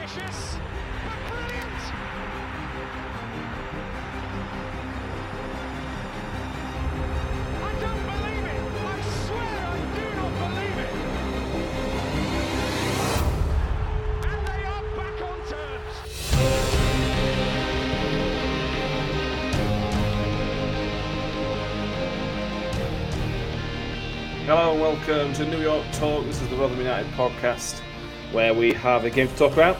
ambitious, but brilliant. I don't believe it. I swear I do not believe it. And they are back on terms. Hello and welcome to New York Talk. This is the Rotherham United podcast where we have a game to talk about.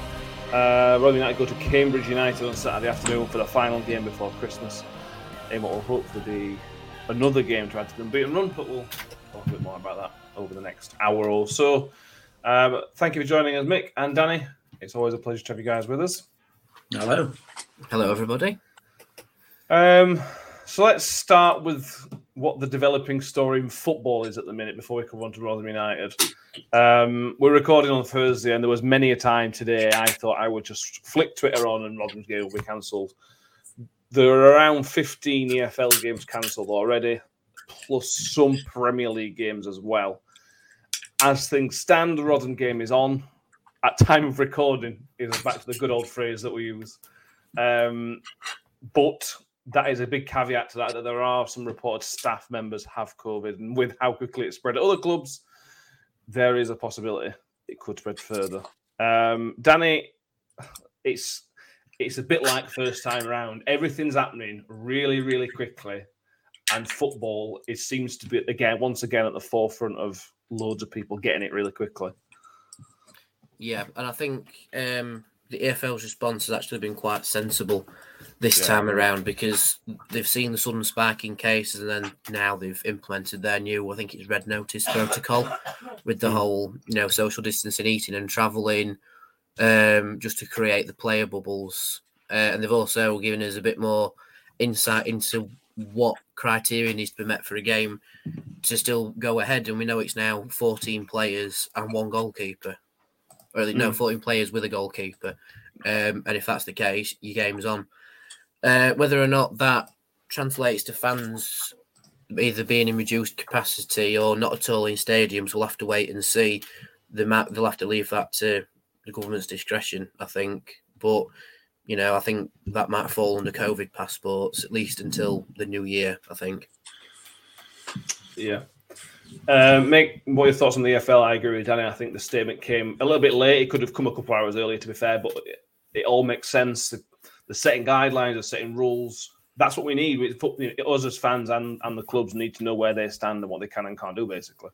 Uh, Rotherham United go to Cambridge United on Saturday afternoon for the final game before Christmas. In what will hopefully be another game to add to the unbeaten run, but we'll talk a bit more about that over the next hour or so. Um, thank you for joining us, Mick and Danny. It's always a pleasure to have you guys with us. Hello. Hello, everybody. Um, so let's start with what the developing story in football is at the minute before we come on to Rotherham United. Um, we're recording on Thursday, and there was many a time today I thought I would just flick Twitter on and Rotherham's game will be cancelled. There are around 15 EFL games cancelled already, plus some Premier League games as well. As things stand, the Rotherham game is on. At time of recording, is back to the good old phrase that we use. Um, but that is a big caveat to that that there are some reported staff members have COVID, and with how quickly it spread at other clubs, there is a possibility it could spread further. Um, Danny, it's it's a bit like first time around. Everything's happening really, really quickly, and football it seems to be again once again at the forefront of loads of people getting it really quickly. Yeah, and I think um, the EFL's response has actually been quite sensible this Yeah. time around because they've seen the sudden spike in cases and then now they've implemented their new, I think it's red notice protocol with the whole, you know, social distancing, eating and travelling, um, just to create the player bubbles. Uh, and they've also given us a bit more insight into what criteria needs to be met for a game to still go ahead. And we know it's now 14 players and one goalkeeper. Or no, 14 players with a goalkeeper. Um, and if that's the case, your game's on. Uh, whether or not that translates to fans either being in reduced capacity or not at all in stadiums, we'll have to wait and see. The ma- they'll have to leave that to the government's discretion, I think. But you know, I think that might fall under COVID passports at least until the new year. I think. Yeah. Uh, Mick, what are your thoughts on the EFL? I agree with Danny. I think the statement came a little bit late. It could have come a couple of hours earlier, to be fair, but it, it all makes sense. The, the setting guidelines, the setting rules. That's what we need. We, you know, us as fans and, and the clubs need to know where they stand and what they can and can't do, basically.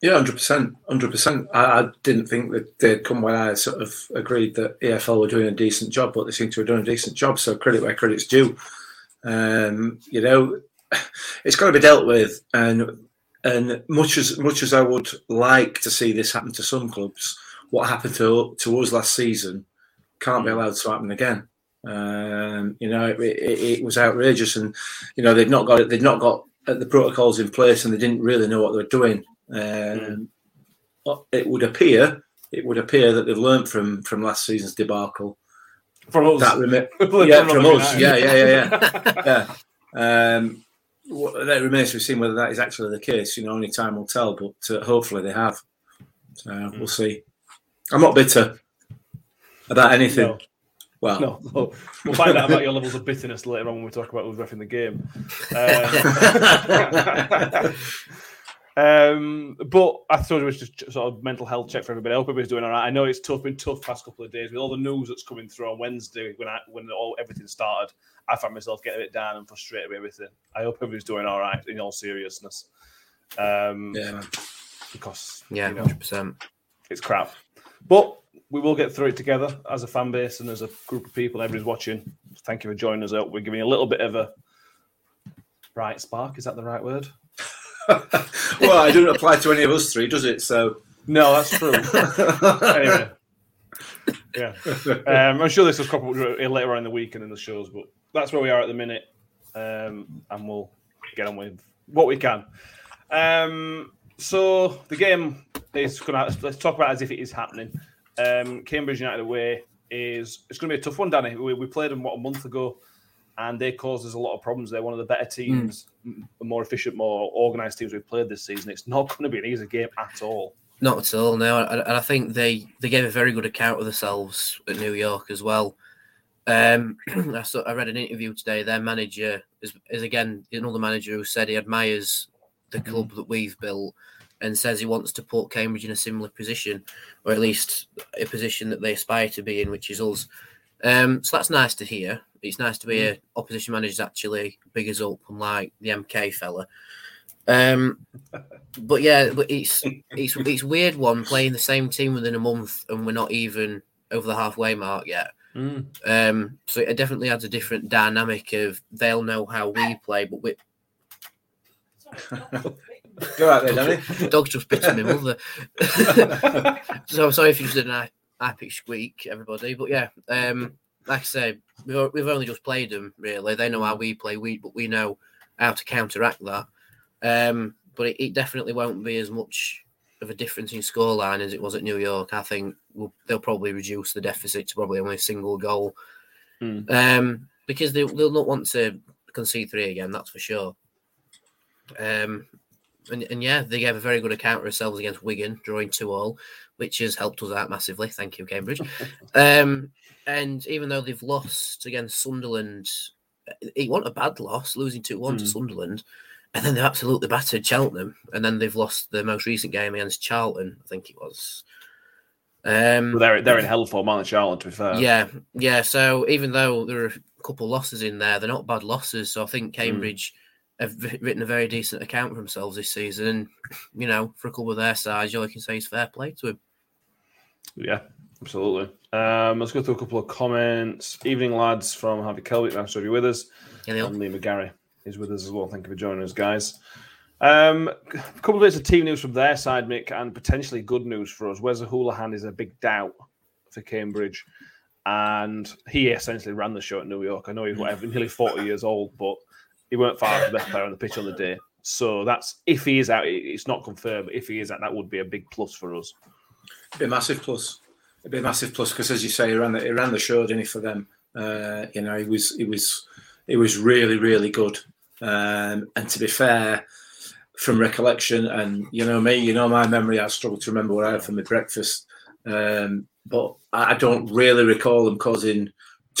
Yeah, hundred percent, hundred percent. I I didn't think that they'd come when I sort of agreed that EFL were doing a decent job, but they seem to have done a decent job. So credit where credit's due. Um, you know, it's got to be dealt with, and and much as much as I would like to see this happen to some clubs, what happened to to us last season can't be allowed to happen again. Um, you know, it, it, it was outrageous, and you know they'd not got it. They'd not got the protocols in place, and they didn't really know what they were doing. Um, It would appear, it would appear that they've learned from from last season's debacle. From us. That remi- yeah, from us, yeah, yeah, yeah, yeah. yeah. Um, that remains to be seen whether that is actually the case. You know, only time will tell. But uh, hopefully they have. So Mm. we'll see. I'm not bitter about anything. No. Well, No, no. we'll find out about your levels of bitterness later on when we talk about who's ref in the game. Um, um, but I thought it was just sort of mental health check for everybody. I hope everybody's doing all right. I know it's tough, been tough past couple of days with all the news that's coming through on Wednesday when I when all everything started. I found myself getting a bit down and frustrated with everything. I hope everybody's doing all right in all seriousness. Um, yeah, man. because Yeah, you know, hundred percent. it's crap. But we will get through it together as a fan base and as a group of people. Everybody's watching. Thank you for joining us out. We're giving a little bit of a bright spark. Is that the right word? well, it doesn't apply to any of us three, does it? So, No, that's true. anyway, yeah. Um, I'm sure this will crop up later on in the week and in the shows, but that's where we are at the minute, um, and we'll get on with what we can. Um, so the game is going to let's talk about it as if it is happening. Um, Cambridge United away is it's going to be a tough one, Danny. We, we played them what a month ago, and they caused us a lot of problems. They're one of the better teams, m- more efficient, more organised teams we've played this season. It's not going to be an easy game at all. Not at all. No, and and I think they they gave a very good account of themselves at New York as well. Um, I, saw, I read an interview today. Their manager is, is again another manager who said he admires the club that we've built and says he wants to put Cambridge in a similar position, or at least a position that they aspire to be in, which is us. Um, so that's nice to hear. It's nice to be a opposition manager's actually big as up, unlike the MK fella. Um, but yeah, but it's it's it's weird one playing the same team within a month, and we're not even over the halfway mark yet. Mm. Um, so it definitely adds a different dynamic of they'll know how we play, but we Go out there, Danny. dog's just bitten my mother. so I'm sorry if you just did an epic squeak, everybody. But yeah, um, like I say, we've, we've only just played them. Really, they know how we play. We but we know how to counteract that. Um, but it, it definitely won't be as much of a difference in scoreline as it was at New York. I think we'll, they'll probably reduce the deficit to probably only a single goal, Hmm. um, because they, they'll not want to concede three again. That's for sure. Um, and, and yeah, they gave a very good account of themselves against Wigan, drawing two all, which has helped us out massively. Thank you, Cambridge. um, and even though they've lost against Sunderland, it wasn't a bad loss, losing two one to Hmm. Sunderland, and then they've absolutely battered Cheltenham, and then they've lost the most recent game against Charlton, I think it was. Um, Well, they're they're in hell for man Charlotte. To be fair, yeah, yeah. So even though there are a couple losses in there, they're not bad losses. So I think Cambridge have written a very decent account for themselves this season. And you know, for a couple of their sides, all I can say is fair play to him. Yeah, absolutely. Um, let's go through a couple of comments. Evening, lads, from Harvey Kelvick. Nice to have you with us. You know, And Lee McGarry is with us as well. Thank you for joining us, guys. Um, a couple of bits of team news from their side, Mick, and potentially good news for us. Wes Hoolahan is a big doubt for Cambridge, and he essentially ran the show at New York. I know he's whatever, nearly 40 years old, but he weren't far from the best player on the pitch on the day. So that's if he is out, it's not confirmed, if he is out, that would be a big plus for us. be a massive plus. It'd be a massive plus because, as you say, he ran the he ran the show, didn't he? For them, uh, you know, he was he was he was really really good. Um, and to be fair, from recollection, and you know me, you know my memory, I struggle to remember what I had for my breakfast. Um, but I don't really recall them causing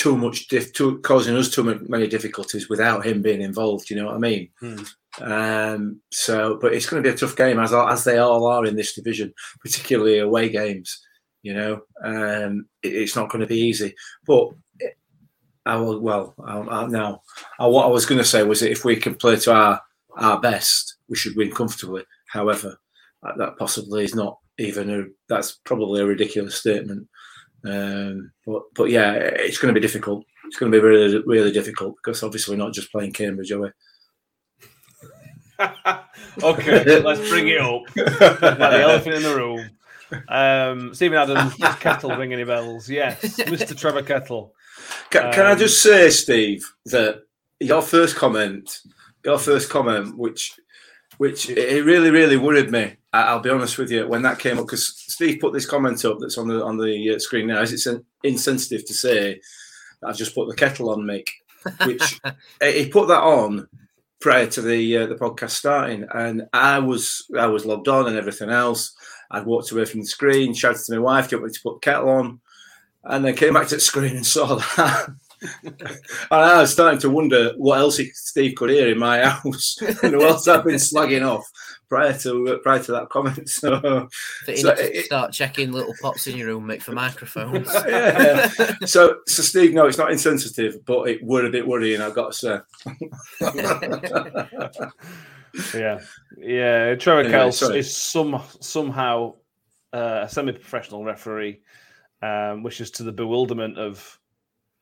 too much, too, causing us too many difficulties without him being involved. You know what I mean? Hmm. Um, so, but it's going to be a tough game as as they all are in this division, particularly away games. You know, um, it- it's not going to be easy. But I will. Well, I, I, now, I, what I was going to say was that if we can play to our our best, we should win comfortably. However, that, that possibly is not even a. That's probably a ridiculous statement. Um, but but yeah, it's going to be difficult. It's going to be really really difficult because obviously we're not just playing Cambridge, are we? okay, let's bring it up. like the elephant in the room. Um, Stephen Adams, Kettle ring any bells? Yes, Mr. Trevor Kettle. Can, can I Um, just say, Steve, that your first comment, your first comment, which which it really really worried me. I'll be honest with you when that came up because Steve put this comment up that's on the on the uh, screen now. Is it sen- insensitive to say that I've just put the kettle on, Mick? Which he put that on prior to the uh, the podcast starting, and I was I was logged on and everything else. I'd walked away from the screen, shouted to my wife, "Do you want me to put the kettle on?" And then came back to the screen and saw that. and I was starting to wonder what else Steve could hear in my house and who else I've been slagging off prior to uh, prior to that comment. So That you So need to it- start checking little pots in your room, Mick, for microphones. yeah. so so Steve, no, it's not insensitive, but it were a bit worrying. I've got to say. Yeah, yeah. Trevor Anyway, Kettle sorry. is some somehow uh, a semi-professional referee, um, which is to the bewilderment of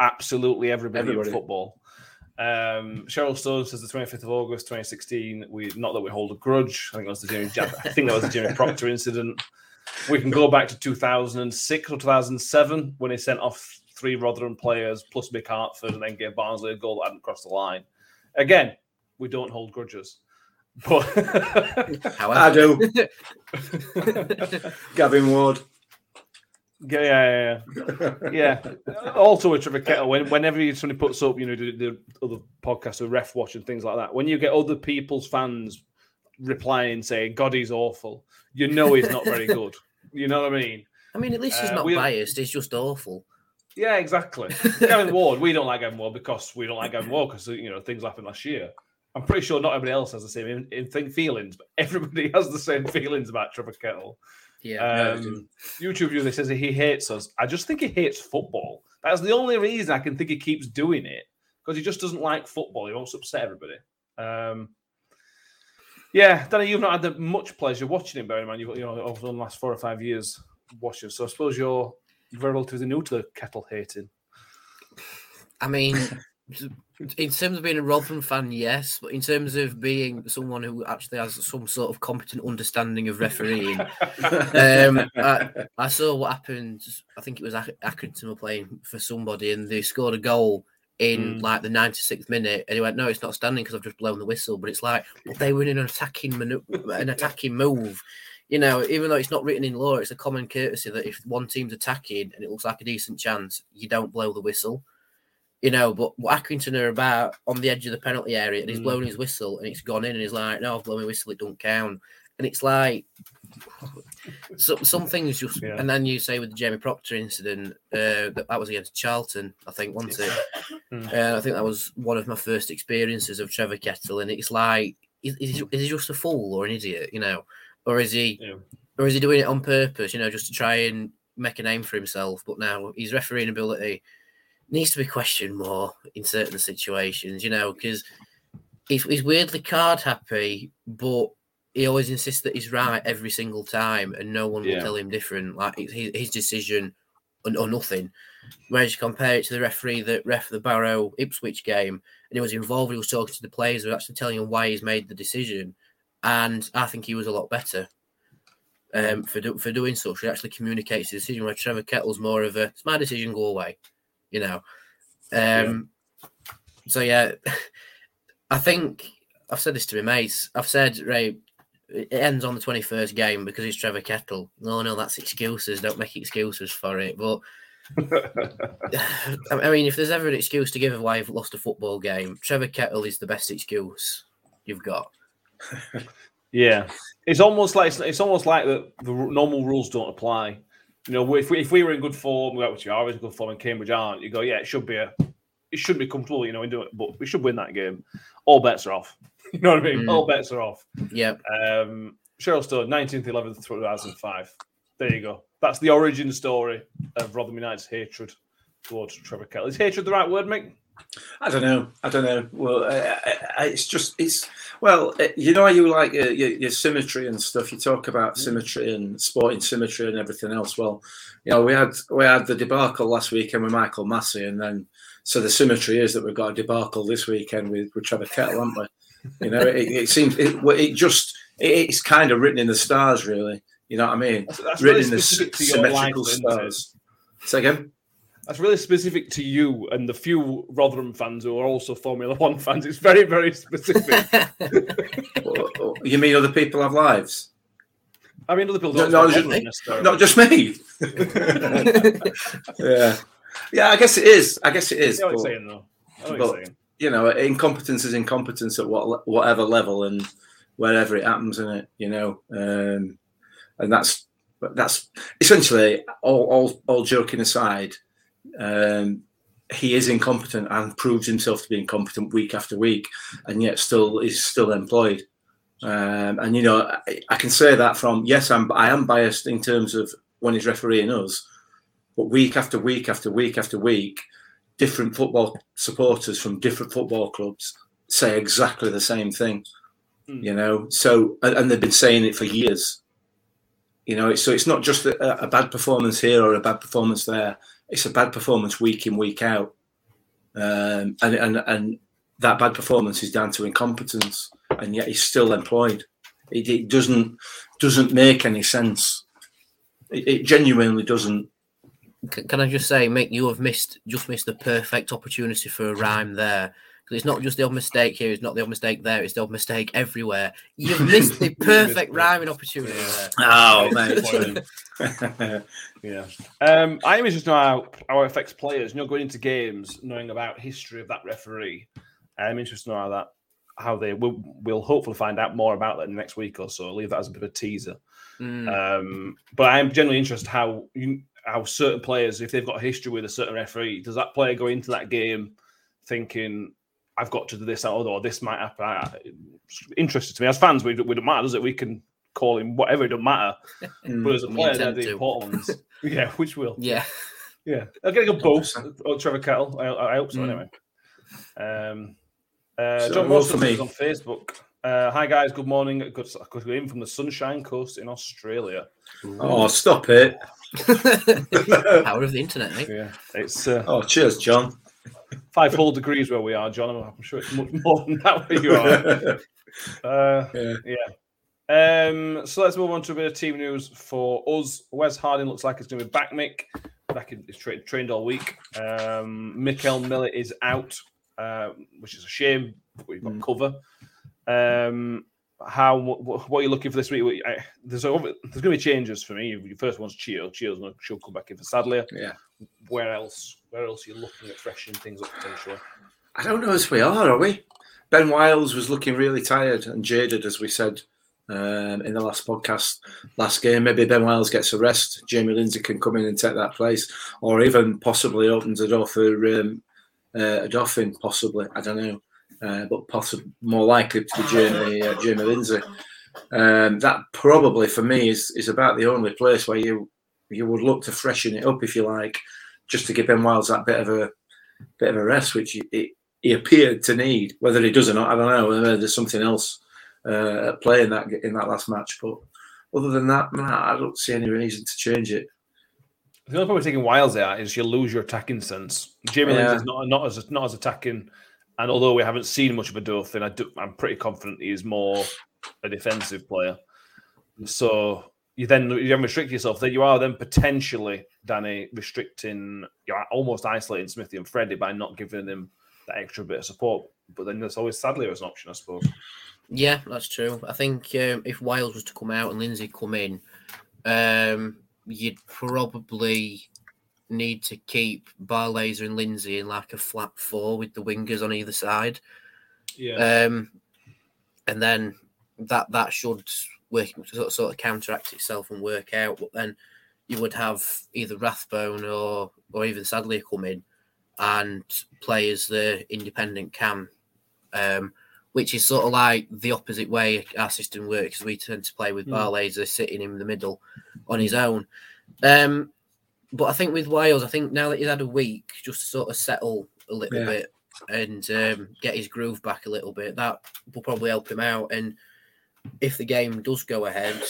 absolutely everybody, Everybody. in football. Um, Cheryl Stone says the 25th of August 2016. We not that we hold a grudge. I think that was the Jimmy. I think that was the Jamie Proctor incident. We can go back to 2006 or 2007 when he sent off three Rotherham players plus Mick Harford and then gave Barnsley a goal that hadn't crossed the line. Again, we don't hold grudges. But I do. Gavin Ward. Yeah, yeah, yeah, yeah. Also, with Trevor Kettle, when, whenever somebody puts up, you know, the, the other podcasts, the ref watch and things like that, when you get other people's fans replying saying, God, he's awful, you know he's not very good. You know what I mean? I mean, at least he's Uh, not biased. He's just awful. Yeah, exactly. Gavin Ward, we don't like Gavin Ward because we don't like Gavin Ward because you know things happened last year. I'm pretty sure not everybody else has the same in, in thing feelings, but everybody has the same feelings about Trevor Kettle. Yeah. Yeah, Um, YouTube user says he hates us. I just think he hates football. That's the only reason I can think he keeps doing it because he just doesn't like football. He wants to upset everybody. Um, yeah, Danny, you've not had the much pleasure watching him, bearing in mind you've you know over the last four or five years watching. So I suppose you're very relatively new to the kettle hating. I mean, in terms of being a Rotherham fan, yes, but in terms of being someone who actually has some sort of competent understanding of refereeing, um, I, I saw what happened. I think it was Ac- Accrington were playing for somebody, and they scored a goal in Mm. like the 96th minute, and he went, "No, it's not standing because I've just blown the whistle." But it's like they were in an attacking manu- an attacking move. You know, even though it's not written in law, it's a common courtesy that if one team's attacking and it looks like a decent chance, you don't blow the whistle. You know, but what Accrington are about on the edge of the penalty area, and he's Mm. blown his whistle, and it's gone in, and he's like, "No, I've blown my whistle, it don't count." And it's like, so, some things just, Yeah. and then you say with the Jamie Proctor incident, uh, that, that was against Charlton, I think, wasn't it? Mm. Uh, I think that was one of my first experiences of Trevor Kettle, and it's like, is, is, he, is he just a fool or an idiot, you know, or is he, Yeah. or is he doing it on purpose, you know, just to try and make a name for himself? But now his refereeing ability needs to be questioned more in certain situations, you know, because he's, he's weirdly card happy, but he always insists that he's right every single time, and no one Yeah. will tell him different. Like it's his, his decision or, or nothing. Whereas you compare it to the referee that ref the Barrow Ipswich game, and he was involved, he was talking to the players, they were actually telling him why he's made the decision, and I think he was a lot better. Um, for do, for doing such, he actually communicates the decision. Where Trevor Kettle's more of a, "It's my decision, go away," you know. Um, so yeah, I think I've said this to my mates. I've said, Ray, it ends on the 21st game because it's Trevor Kettle. No, no, that's excuses. Don't make excuses for it. But I mean, if there's ever an excuse to give why you've lost a football game, Trevor Kettle is the best excuse you've got. Yeah, it's almost like it's, it's almost like that the normal rules don't apply. You know, if we, if we were in good form, which we are always in good form, and Cambridge aren't, you go, yeah, it should be a, it should be comfortable, you know, in doing it, but we should win that game. All bets are off. You know what I mean? Mm. All bets are off. Yeah, Um, Cheryl Stone, 19th, 11th, 2005. There you go. That's the origin story of Rotherham United's hatred towards Trevor Kettle. Is hatred the right word, Mick? I don't know. I don't know. Well, uh, I, it's just it's well, uh, you know how you like uh, your, your symmetry and stuff. You talk about symmetry and sporting symmetry and everything else. Well, you know, we had we had the debacle last weekend with Michael Massey, and then so the symmetry is that we've got a debacle this weekend with, with Trevor Kettle, haven't we? You know, it, it seems it, it just it, it's kind of written in the stars, really. You know what I mean? That's, that's written really in the specific s- to your life, symmetrical it? stars. Say again. That's really specific to you and the few Rotherham fans who are also Formula One fans. It's very, very specific. You mean other people have lives? I mean, other people don't no, support just-. Not just me. yeah, yeah. I guess it is. I guess it is. I is. see what you're but, saying, though. I know but- you know, incompetence is incompetence at what whatever level and wherever it happens in it. You know, um, and that's that's essentially all. All, all joking aside, um, he is incompetent and proves himself to be incompetent week after week, and yet still is still employed. Um, and you know, I, I can say that from yes, I'm I am biased in terms of when he's refereeing us, but week after week after week after week, different football supporters from different football clubs say exactly the same thing. Mm. You know, so and, and they've been saying it for years. You know, so it's not just a, a bad performance here or a bad performance there. It's a bad performance week in week out, um, and and and that bad performance is down to incompetence, and yet he's still employed. It, it doesn't doesn't make any sense. It, it genuinely doesn't. Can I just say, Mick, you have missed just missed the perfect opportunity for a rhyme there. Because it's not just the odd mistake here, it's not the odd mistake there, it's the odd mistake everywhere. You've missed the perfect rhyming opportunity there. Oh, mate. Yeah. Um, I am interested to know how, how it affects players. You know, going into games, knowing about history of that referee. I'm interested to know how that how they will we'll hopefully find out more about that next week or so. I'll leave that as a bit of a teaser. Mm. Um, but I am generally interested how you, how certain players, if they've got a history with a certain referee, does that player go into that game thinking, "I've got to do this," or, or this might happen? I, it's interesting to me as fans. We, we don't matter, does it? We can call him whatever. It doesn't matter. Mm. But as a player, they're the to. important ones. yeah, which will. yeah. Yeah, I'll get a good both. 100%. Oh, Trevor Kettle. I, I hope so. Mm. Anyway. Um, uh, So, John well, Moscow for me- is on Facebook. Uh, hi guys, good morning. Good, good in from the Sunshine Coast in Australia. Oh, stop it. Power of the internet, mate. Yeah, it's uh, Oh, cheers, John. Five whole degrees where we are, John. I'm, sure it's much more than that where you are. Uh, Yeah. Um, so let's move on to a bit of team news for us. Wes Harding looks like he's going to be back, Mick. Back in, he's tra- trained all week. Um, Mickel Miller is out, uh, which is a shame. We've got Mm. cover. Um, how what, what are you looking for this week? I, there's a, there's going to be changes for me. Your first one's Chio. Chio's going to she'll come back in for Sadlier. Yeah. Where else? Where else are you looking at freshening things up potentially? I don't know if we are, are we? Ben Wiles was looking really tired and jaded, as we said um, in the last podcast, last game. Maybe Ben Wiles gets a rest. Jamie Lindsay can come in and take that place, or even possibly opens the door for um, uh, a Dolphin, possibly. I don't know. Uh, but possibly more likely to be Jamie, uh, Jamie Lindsay. Um, that probably for me is, is about the only place where you you would look to freshen it up, if you like, just to give Ben Wiles that bit of a bit of a rest, which he, he, appeared to need. Whether he does or not, I don't know. Whether there's something else uh, at play in that in that last match, but other than that, nah, I don't see any reason to change it. The only problem with taking Wiles out is you lose your attacking sense. Jamie Yeah. is not not as not as attacking, and although we haven't seen much of a Dolphin, I do, I'm pretty confident he is more a defensive player. So you then you then restrict yourself. That you are then potentially Danny restricting. You're almost isolating Smithy and Freddie by not giving them that extra bit of support. But then there's always Sadlier as an option, I suppose. Yeah, that's true. I think um, if Wiles was to come out and Lindsay come in, um, you'd probably need to keep Barlaser and Lindsay in like a flat four with the wingers on either side. Yeah. Um, and then that that should work sort of, sort of counteract itself and work out. But then you would have either Rathbone or or even Sadlier come in and play as the independent cam, um, which is sort of like the opposite way our system works. We tend to play with. Barlaser sitting in the middle on his own. Um, but I think with Wiles, I think now that he's had a week just to sort of settle a little Yeah. bit and um, get his groove back a little bit, that will probably help him out. And if the game does go ahead,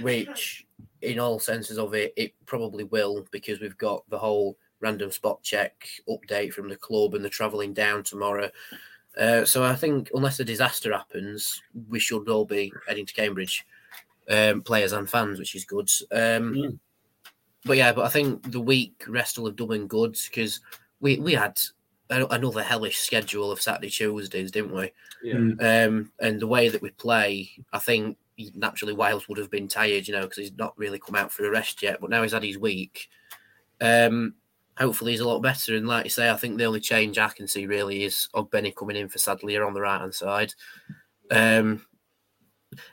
which in all senses of it, it probably will, because we've got the whole random spot check update from the club and the travelling down tomorrow. Uh, so I think unless a disaster happens, we should all be heading to Cambridge, um, players and fans, which is good. Um, Mm. But yeah, but I think the week rest will have done good because we we had another hellish schedule of Saturday Tuesdays, didn't we? Yeah. Um, and the way that we play, I think naturally Wiles would have been tired, you know, because he's not really come out for a rest yet. But now he's had his week. Um, hopefully he's a lot better. And like you say, I think the only change I can see really is Ogbene coming in for Sadlier on the right hand side. Um,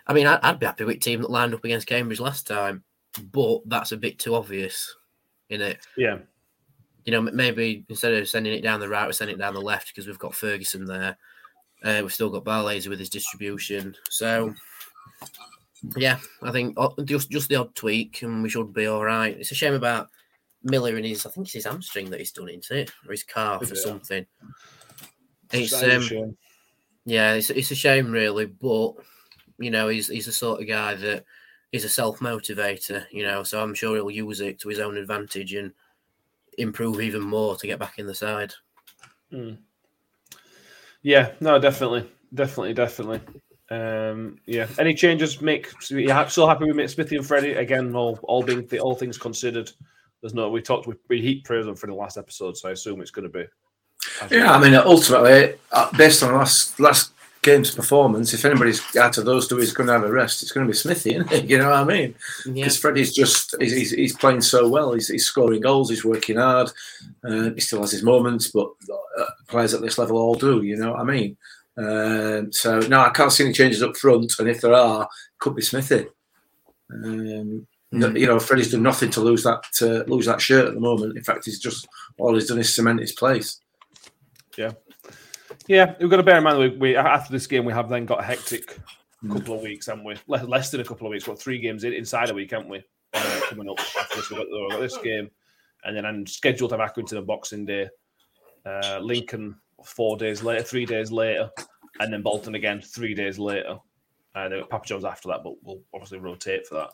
I mean, I'd, I'd be happy with a team that lined up against Cambridge last time, but that's a bit too obvious, in it. Yeah. You know, maybe instead of sending it down the right, we're sending it down the left because we've got Ferguson there. Uh, we've still got Barlaser with his distribution. So, yeah, I think just just the odd tweak and we should be all right. It's a shame about Miller and his, I think it's his hamstring that he's done, isn't it? Or his calf or something. It's um, yeah, it's, it's a shame, really, but you know, he's he's the sort of guy that is a self motivator, you know, so I'm sure he'll use it to his own advantage and improve even more to get back in the side. Mm. Yeah, no, definitely, definitely, definitely. Um, yeah. Any changes? Make so you're still happy with Mick Smithy and Freddie again? All all being all things considered, there's no. We talked. We, we heat praise on for the last episode, so I assume it's going to be. Yeah, I mean, ultimately, uh, based on last last game's performance, if anybody's out of those two is going to have a rest, it's going to be Smithy, isn't it? You know what I mean? Yeah, Because Freddie's just he's, he's, he's playing so well. He's, he's scoring goals. He's working hard. Uh, he still has his moments, but uh, players at this level all do. You know what I mean? Um, so no, I can't see any changes up front, and if there are, it could be Smithy. Um, Mm. you know, Freddie's done nothing to lose that to lose that shirt at the moment. In fact, he's just all he's done is cement his place. Yeah, we've got to bear in mind that we, we after this game we have then got a hectic couple of weeks, haven't we? Less, less than a couple of weeks. What three games in, inside a week, haven't we? Uh, coming up after this, we've got, we've got this game, and then I'm scheduled to have Accrington on Boxing Day, uh, Lincoln four days later, three days later, and then Bolton again three days later, and then Papa John's after that. But we'll obviously rotate for that.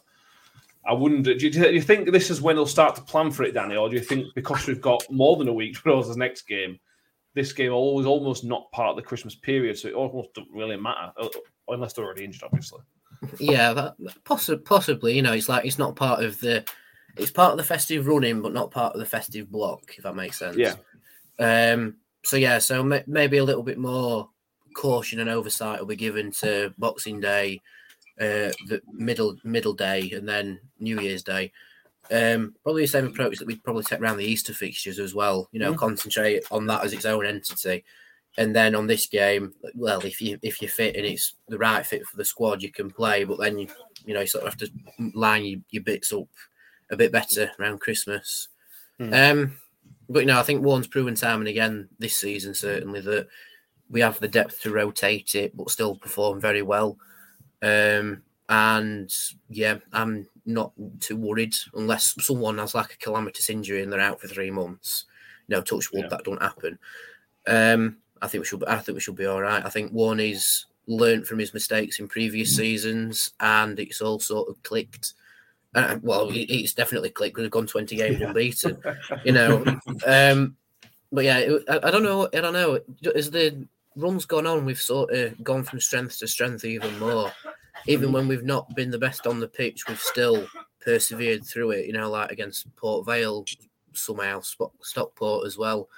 I wonder. Do you, do you think this is when they'll start to plan for it, Danny, or do you think because we've got more than a week for us next game? This game always almost not part of the Christmas period, so it almost doesn't really matter uh, unless they're already injured, obviously. Yeah, that, possi- possibly. You know, it's like it's not part of the. It's part of the festive running, but not part of the festive block. If that makes sense. Yeah. Um. So yeah. So ma- maybe a little bit more caution and oversight will be given to Boxing Day, uh, the middle middle day, and then New Year's Day. Um, probably the same approach that we'd probably take around the Easter fixtures as well. You know, Mm. concentrate on that as its own entity, and then on this game, well, if you if you're fit and it's the right fit for the squad, you can play. But then you you know you sort of have to line your, your bits up a bit better around Christmas. Hmm. Um, but you know, I think Warne's proven time and again this season certainly that we have the depth to rotate it, but still perform very well. Um, and yeah, I'm not too worried unless someone has like a calamitous injury and they're out for three months. No, touch wood, Yeah. that don't happen. Um, I think we should. I think we should be all right. I think Warney's learned from his mistakes in previous seasons, and it's all sort of clicked. Uh, well, it- it's definitely clicked. We've gone twenty games Yeah. unbeaten. You know, um, but yeah, it- I, I don't know. I don't know. As the run's gone on, we've sort of gone from strength to strength even more. Even when we've not been the best on the pitch, we've still persevered through it. You know, like against Port Vale, somehow Stockport as well.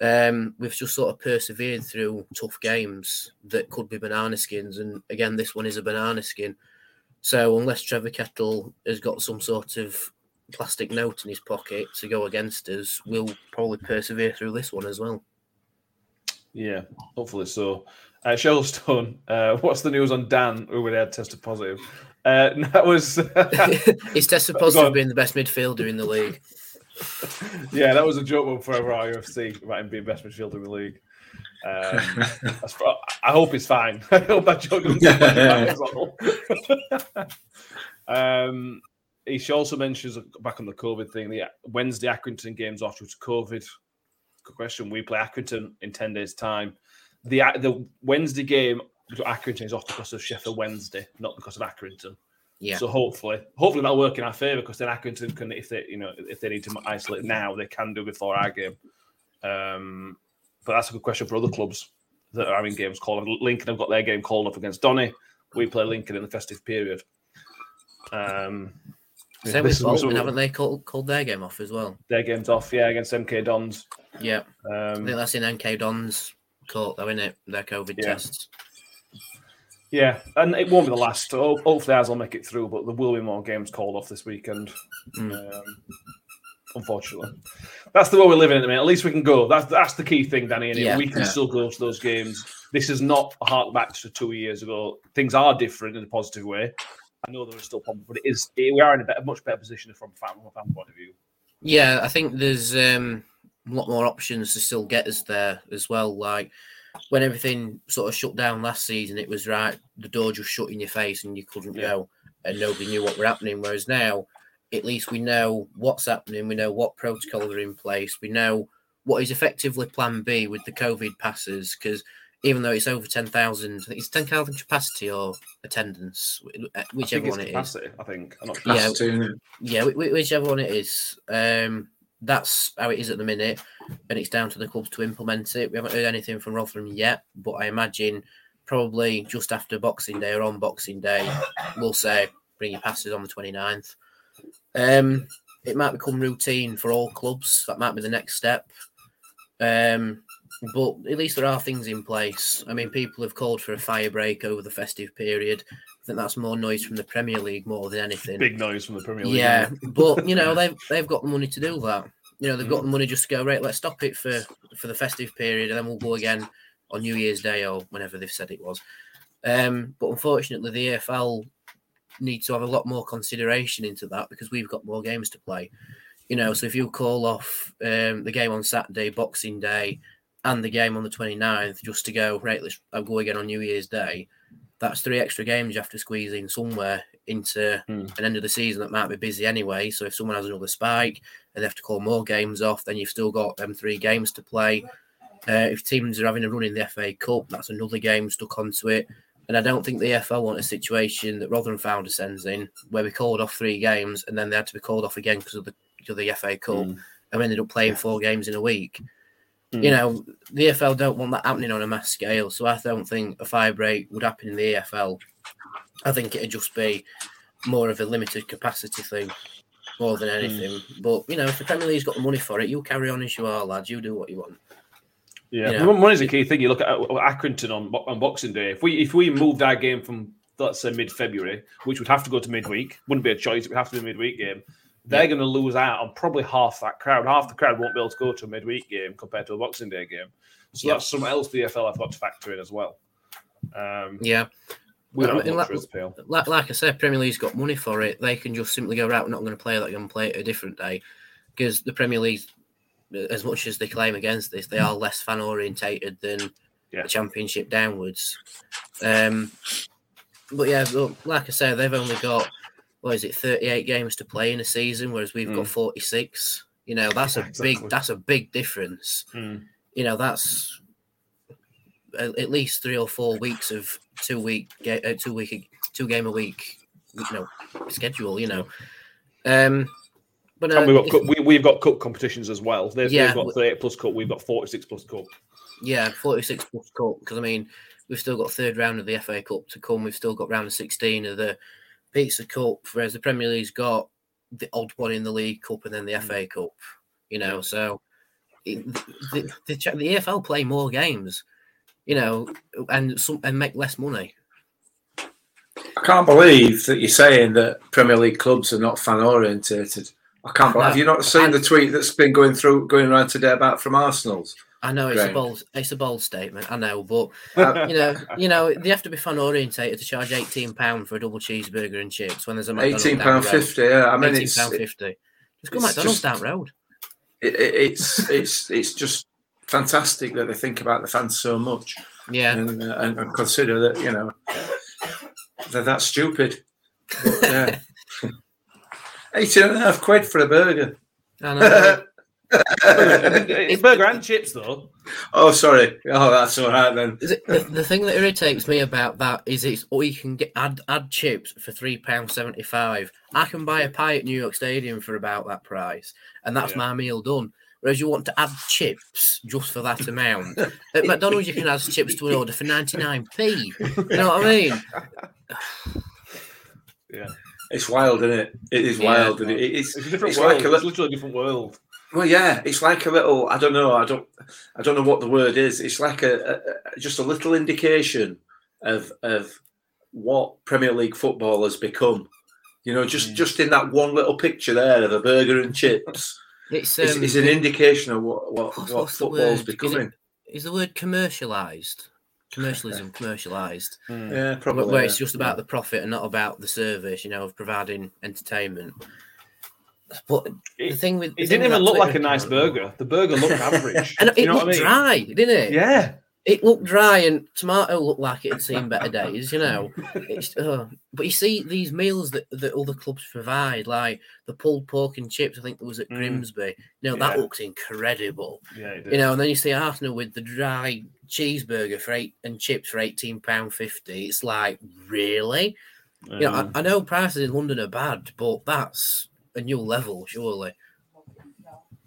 Um, we've just sort of persevered through tough games that could be banana skins, and again, this one is a banana skin. So unless Trevor Kettle has got some sort of plastic note in his pocket to go against us, we'll probably persevere through this one as well. Yeah, hopefully so. Uh, Shellstone, uh, what's the news on Dan, who we had tested positive? Uh, that was, He's tested positive being the best midfielder in the league. yeah, that was a joke one for our UFC about him being best midfielder in the league. Um, I hope he's fine. I hope that joke doesn't as well. um, he also mentions back on the COVID thing. The Wednesday Accrington games off due to COVID. Good question. We play Accrington in ten days' time. The the Wednesday game to Accrington is off because of Sheffield Wednesday, not because of Accrington. Yeah. So hopefully, hopefully that'll work in our favour because then Accrington can, if they, you know, if they need to isolate now, they can do before our game. Um, but that's a good question for other clubs that are having games called. Lincoln have got their game called up against Donny. We play Lincoln in the festive period. Um, yeah, Same this with is- Bolton, haven't they called, called their game off as well? Their game's off, yeah, against MK Dons. Yeah. I Um, think that's in MK Don's court, though, isn't it? Their COVID Yeah. tests. yeah, and it won't be the last. Ho- Hopefully, ours will make it through, but there will be more games called off this weekend. Mm. Um, unfortunately, that's the way we're living at the minute. At least we can go. That's that's the key thing, Danny. And Yeah, we can yeah. still go to those games. This is not a hark back to two years ago. Things are different in a positive way. I know there are still problems, but it is. We are in a better, much better position from a fan, from a fan point of view. Yeah, I think there's um, a lot more options to still get us there as well. Like when everything sort of shut down last season, it was right, the door just shut in your face and you couldn't Yeah. go and nobody knew what were happening. Whereas now, at least we know what's happening, we know what protocols are in place, we know what is effectively plan B with the COVID passes. Because even though it's over 10,000, I think it's 10,000 capacity or attendance, wh- I think whichever it's one it is. capacity. I think. I'm not sure. Yeah. That's two, isn't it? Yeah, whi- whi- whichever one it is. Um, that's how it is at the minute, and it's down to the clubs to implement it. We haven't heard anything from Rotherham yet, but I imagine probably just after Boxing Day or on Boxing Day, we'll say bring your passes on the 29th. Um, it might become routine for all clubs. That might be the next step. Um, but at least there are things in place. I mean, people have called for a fire break over the festive period. I think that's more noise from the Premier League more than anything. Big noise from the Premier League. Yeah, but you know they've they've got the money to do that. You know they've got Mm. the money just to go right. Let's stop it for for the festive period, and then we'll go again on New Year's Day or whenever they've said it was. Um, but unfortunately, the EFL needs to have a lot more consideration into that because we've got more games to play. You know, so if you call off um, the game on Saturday, Boxing Day, and the game on the 29th just to go, right, let's I'll go again on New Year's Day, that's three extra games you have to squeeze in somewhere into Hmm. an end of the season that might be busy anyway. So if someone has another spike and they have to call more games off, then you've still got them three games to play. Uh, if teams are having a run in the FA Cup, that's another game stuck onto it. And I don't think the FA want a situation that Rotherham Founder sends in where we called off three games and then they had to be called off again because of the, because of the FA Cup Mm. and we ended up playing four games in a week. Mm. You know, the EFL don't want that happening on a mass scale. So I don't think a fire break would happen in the EFL. I think it'd just be more of a limited capacity thing more than anything. But, you know, if the Premier League's got the money for it, you'll carry on as you are, lads. You do what you want. Yeah, Yeah. money's a key thing. You look at uh, Accrington on on Boxing Day. If we if we moved our game from let's say mid February, which would have to go to midweek, wouldn't be a choice. It would have to be a midweek game. They're Yeah. going to lose out on probably half that crowd. Half the crowd won't be able to go to a midweek game compared to a Boxing Day game. So Yeah. that's something else the EFL have got to factor in as well. Um, Yeah. we don't Well, I mean, have much like- for us, Pale. Like, I said, Premier League's got money for it. They can just simply go, right, we're not going to play that, we're going to play it a different day. Because the Premier League, as much as they claim against this, they are less fan orientated than Yeah. the Championship downwards. Um, but yeah, look, like I said, they've only got, what is it, 38 games to play in a season, whereas we've got Mm. 46. You know, that's a Exactly. big, that's a big difference. Mm. You know, that's at, at least three or four weeks of two week, uh, two week, two game a week, you know, schedule. You know, um, but uh, we've got if- we, we've got cup competitions as well. They've, Yeah, they've got we- 38 plus cup. We've got 46 plus cup. yeah, forty six plus cup because I mean we've still got third round of the FA Cup to come. We've still got round 16 of sixteen the Pizza Cup, whereas the Premier League's got the odd one in the League Cup and then the mm. FA Cup. You know, so it, the, the, the EFL play more games. You know, and some and make less money. I can't believe that you're saying that Premier League clubs are not fan orientated. I can't believe. Have you not seen the tweet that's been going through, going around today about from Arsenal's? I know it's a bold, it's a bold statement. I know, but you know, you know, they have to be fan orientated to charge eighteen pound for a double cheeseburger and chips when there's a McDonald's Eighteen pound fifty. Yeah, I mean Eighteen pound fifty. Just go it's McDonald's just- down road. it, it's it's it's just fantastic that they think about the fans so much Yeah, and, uh, and, and consider that you know they're that stupid. But, yeah. 18 and a half quid for a burger. I know. it's burger and chips, though. oh, sorry. Oh, that's all right then. Is it- the, the thing that irritates me about that is it's or you can get add add chips for three pound seventy five. I can buy a pie at New York Stadium for about that price, and that's Yeah. my meal done. Whereas you want to add chips just for that amount. At McDonald's, you can add chips to an order for ninety nine p. You know what I mean? Yeah, It's wild, isn't it? It is Yeah. wild. and it, it's it's a different it's world. like a it's literally a different world. Well, yeah. It's like a little. I don't know. I don't. I don't know what the word is. It's like a, a a- just a little indication of of what Premier League football has become. You know, just Mm. just in that one little picture there of a burger and chips, It's it's, um, it's an indication of what what, what's- what what's the football's word? Is it- becoming. is the word commercialized. Commercialism, commercialized. Mm. Yeah, where, probably. where yeah. it's just about the profit and not about the service, you know, of providing entertainment. But the It, thing with the it thing didn't even look like a nice burger. The burger looked average. and it you know looked I mean? dry, didn't it? Yeah, It looked dry, and tomato looked like it had seen better days, you know. Uh, but you see these meals that, that other clubs provide, like the pulled pork and chips. I think it was at Mm. Grimsby. You know that Yeah. looks incredible. yeah. You know, and then you see Arsenal with the dry cheeseburger for eight and chips for eighteen pound fifty. It's like really. You know, I, I know prices in London are bad, but that's a new level, surely.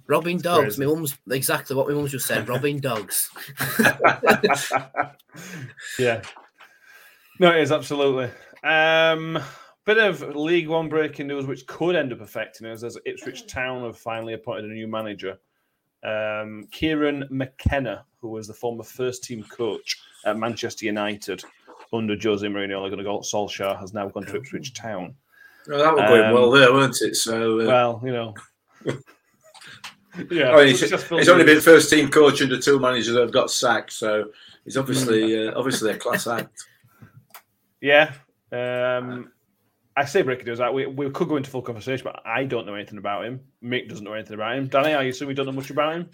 Robbing dogs. crazy. My mum's exactly what my mum's just said. Robbing dogs. yeah. No, it is absolutely. Um, bit of League One breaking news, which could end up affecting us, as Ipswich Town have finally appointed a new manager. Um, Kieran McKenna, who was the former first team coach at Manchester United under Jose Mourinho, they're going to go Solskjaer, has now gone to Ipswich Town. Well, that was going Um, well there, weren't it? So, uh, Well, you know. yeah, I mean, it's, successful it's only been first team coach under two managers that have got sacked. So, He's obviously uh, obviously a class act. Yeah. Um, I say break it does. We, we could go into full conversation, but I don't know anything about him. Mick doesn't know anything about him. Danny, I assume we don't know much about him.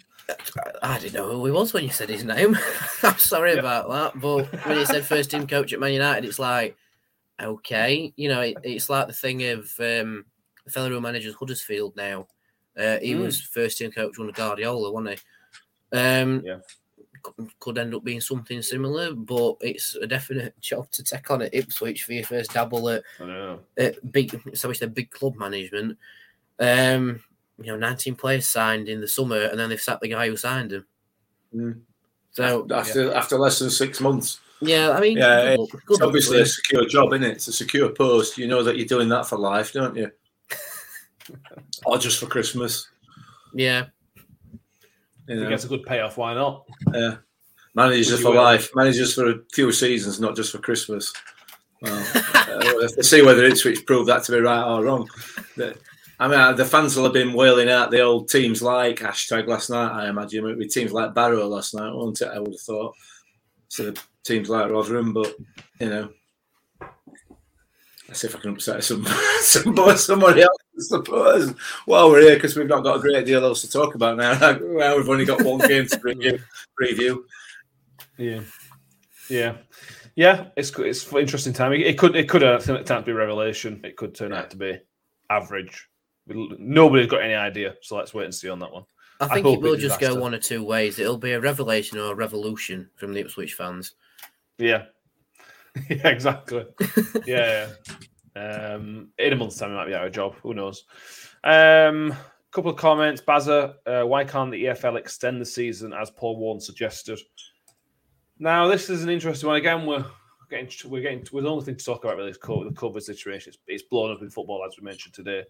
I didn't know who he was when you said his name. I'm sorry Yeah. about that. But when you said first team coach at Man United, it's like, okay, you know, it, it's like the thing of um, the fellow who manages Huddersfield now. Uh, he Mm. was first team coach under Guardiola, wasn't he? Um, Yeah. Could end up being something similar, but it's a definite job to take on at Ipswich for your first dabble at I know. at big, establish their big club management. Um, you know, 19 players signed in the summer, and then they've sacked the guy who signed them. Mm. So After after less than six months, yeah, I mean, Yeah, good it's good obviously to a secure job, isn't it? It's a secure post. You know that you're doing that for life, don't you? or just for Christmas. Yeah, You If he know? gets a good payoff, why not? Yeah. Managers Would are you for will? life. Managers for a few seasons, not just for Christmas. Well, uh, we'll have to see whether Ipswich proved that to be right or wrong. The- I mean, the fans will have been wailing out the old teams like hashtag last night. I imagine it would be teams like Barrow last night, wouldn't it? I would have thought. So teams like Rotherham, but you know, let's see if I can upset some, some somebody else. I suppose while we're here because we've not got a great deal else to talk about now. Well, we've only got one game to preview. preview. Yeah. Yeah. Yeah, it's it's interesting time. It, it could it could uh, turn out to be a revelation. It could turn out to be average. Nobody's got any idea, so let's wait and see on that one. I I think hope it will just go one or two ways. It'll be a revelation or a revolution from the Ipswich fans. Yeah, yeah, exactly. yeah, yeah. Um, in a month's time, he might be out of job. Who knows? Um, couple of comments. Bazza, uh, why can't the EFL extend the season as Paul Warren suggested? Now, this is an interesting one. Again, we're getting we're getting we're the only thing to talk about really is COVID, the COVID situation. It's, it's blown up in football as we mentioned today.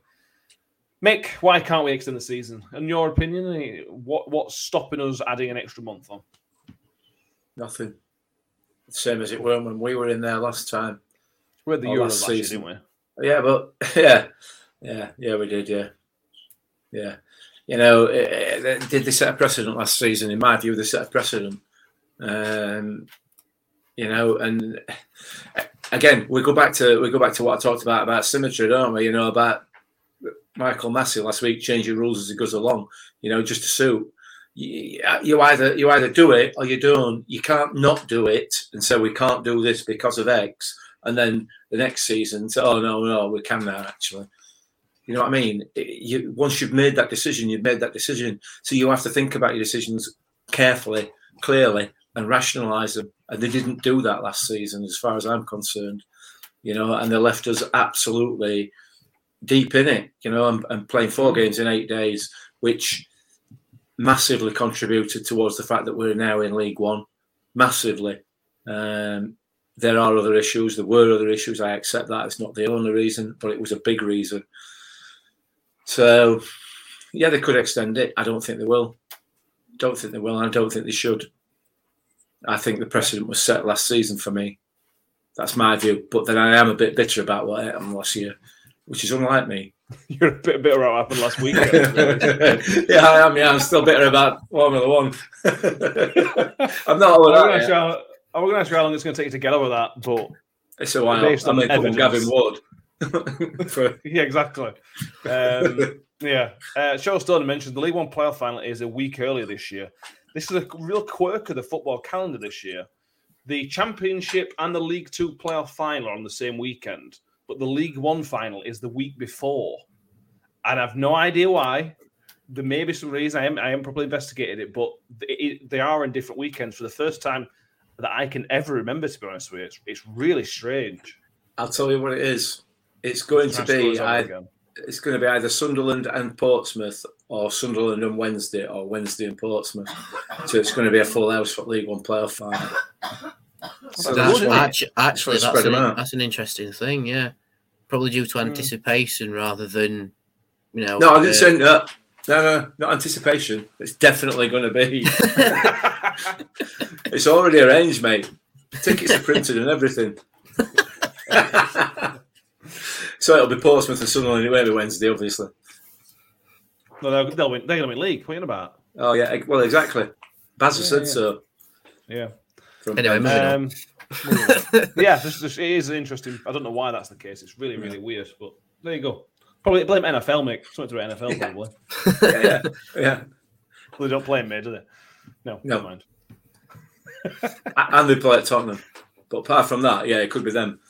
Mick, why can't we extend the season? In your opinion, eh, what what's stopping us adding an extra month on? Nothing. Same as it were when we were in there last time. We had the Euros last last year, didn't we? Yeah, but yeah, yeah, yeah, we did. Yeah, yeah. You know, eh, eh, did they set a precedent last season? In my view, they set a precedent. Um, you know, and eh, again, we go back to we go back to what I talked about about symmetry, don't we? You know, about Michael Masi last week changing rules as he goes along. You know, just to suit. You, you either you either do it or you don't. You can't not do it and say we can't do this because of X, and then the next season say, oh no no we can now actually. You know what I mean? You, once you've made that decision, you've made that decision. So you have to think about your decisions carefully, clearly, and rationalise them. And they didn't do that last season, as far as I'm concerned. You know, and they left us absolutely deep in it. You know, and, and playing four games in eight days, which massively contributed towards the fact that we're now in League One. Massively. Um, there are other issues. There were other issues. I accept that. It's not the only reason, but it was a big reason. So, yeah, they could extend it. I don't think they will. Don't think they will. I don't think they should. I think the precedent was set last season for me. That's my view. But then I am a bit bitter about what happened last year, which is unlike me. You're a bit bitter about what happened last week. yeah, I am. Yeah, I'm still bitter about Formula One. I'm not all I'm that. going to yet. ask you how- I'm going to ask you how long it's going to take you to get over that, but It's a while. Based I on mean, other. Gavin Wood. For, yeah, exactly. Um, yeah. Uh, Cheryl Stone mentioned the League One playoff final is a week earlier this year. This is a real quirk of the football calendar this year. The Championship and the League Two playoff final are on the same weekend, but the League One final is the week before. And I've no idea why. There may be some reason. I am I am probably investigated it, but it, it- they are in different weekends for the first time that I can ever remember. To be honest with you, it's, it's really strange. I'll tell you what it is. It's going to Try and screw be I, it's going to be either Sunderland and Portsmouth or Sunderland and Wednesday or Wednesday and Portsmouth. So it's going to be a full house for League One playoff final. So That's that's good, why- actually, spread that's them an, out. that's an interesting thing. Yeah, probably due to anticipation rather than you know. No, I didn't uh, say that. No, no, not anticipation. It's definitely going to be. it's already arranged, mate. Tickets are printed and everything. so it'll be Portsmouth and Sunderland. It won't be Wednesday, obviously. No, they'll, they'll win. They're going to win league. What are you about? Oh yeah, well exactly. Baz has Yeah, said yeah. so. Yeah. Anyway, moving on. Um, yeah, this, this, it is interesting. I don't know why that's the case. It's really, really weird. But there you go. Probably blame NFL, mate. Something to do with NFL, probably. yeah, yeah, yeah. Well, they don't play mate, do they? No, No. never mind. and they play at Tottenham. But apart from that, yeah, it could be them.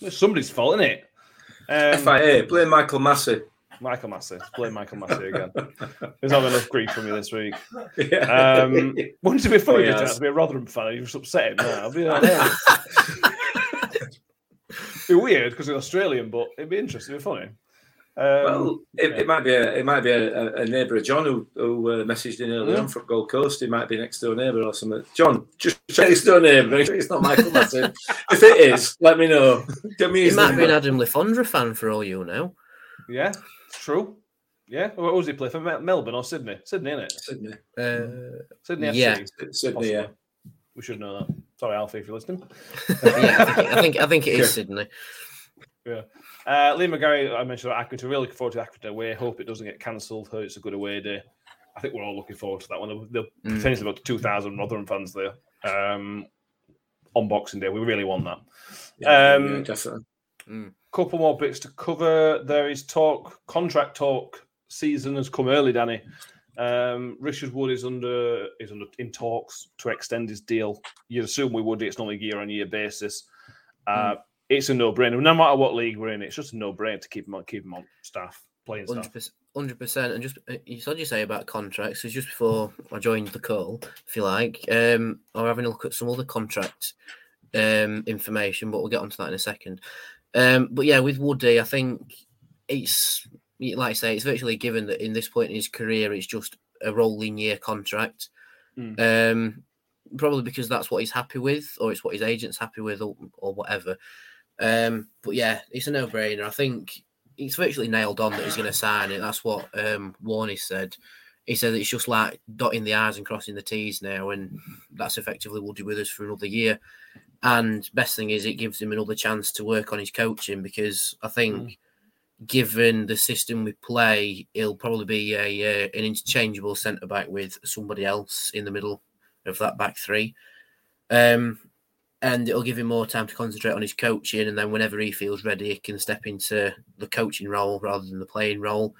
It's somebody's fault, isn't it? Um, FIA, blame Michael Masi. Michael Masi. Blame Michael Masi again. There's not enough grief from you this week. Yeah. Um, wouldn't it be funny Oh, if yes. to be a Rotherham fan? You just upset him now. It'd be, like, be weird because he's Australian, but it'd be interesting. It'd be funny. Um, well, it, it might be a it might be a, a, a neighbour of John who, who uh, messaged in earlier Yeah. on from Gold Coast. He might be next door neighbour or something. John, just check next door neighbour. It's not Michael Masi. if it is, let me know. Give me He his might be an. Adam Le Fondre fan for all you know. yeah, it's true. Yeah, where was he play for? Mel- Melbourne or Sydney? Sydney, innit? Sydney, Uh, Sydney Yeah. FC. Sydney, yeah. We should know that. Sorry, Alfie, if you're listening. yeah, I think, I think it is Sure. Sydney. Uh, Lee McGarry, I mentioned about Accrington. Really looking forward to the Accrington away. Hope it doesn't get cancelled. Hope it's a good away day. I think we're all looking forward to that one. There'll there'll Mm. potentially about 2,000 Rotherham fans there um, on Boxing Day. We really want that. Yeah, Um, yeah, definitely. Couple more bits to cover. There is talk, contract talk. Season has come early, Danny. Um, Richard Wood is under is under in talks to extend his deal. You'd assume we would. It's a year on year basis. Uh, It's a no brainer. No matter what league we're in, it's just a no brainer to keep him on, keep him on staff playing staff. Hundred percent, and just uh, you said you say about contracts. Is just before I joined the call, if you like, um, or having a look at some other contract um, information, but we'll get onto that in a second. Um, but yeah, with Woody, I think it's like I say, it's virtually given that in this point in his career, it's just a rolling year contract. Mm. Um, probably because that's what he's happy with, or it's what his agent's happy with, or, or whatever. Um, but yeah, it's a no-brainer. I think it's virtually nailed on that he's going to sign it. That's what um, Warney said. He said it's just like dotting the I's and crossing the T's now, and that's effectively will do with us for another year. And best thing is, it gives him another chance to work on his coaching because I think, given the system we play, he'll probably be a uh, an interchangeable centre back with somebody else in the middle of that back three. Um, and it'll give him more time to concentrate on his coaching. And then whenever he feels ready, he can step into the coaching role rather than the playing role.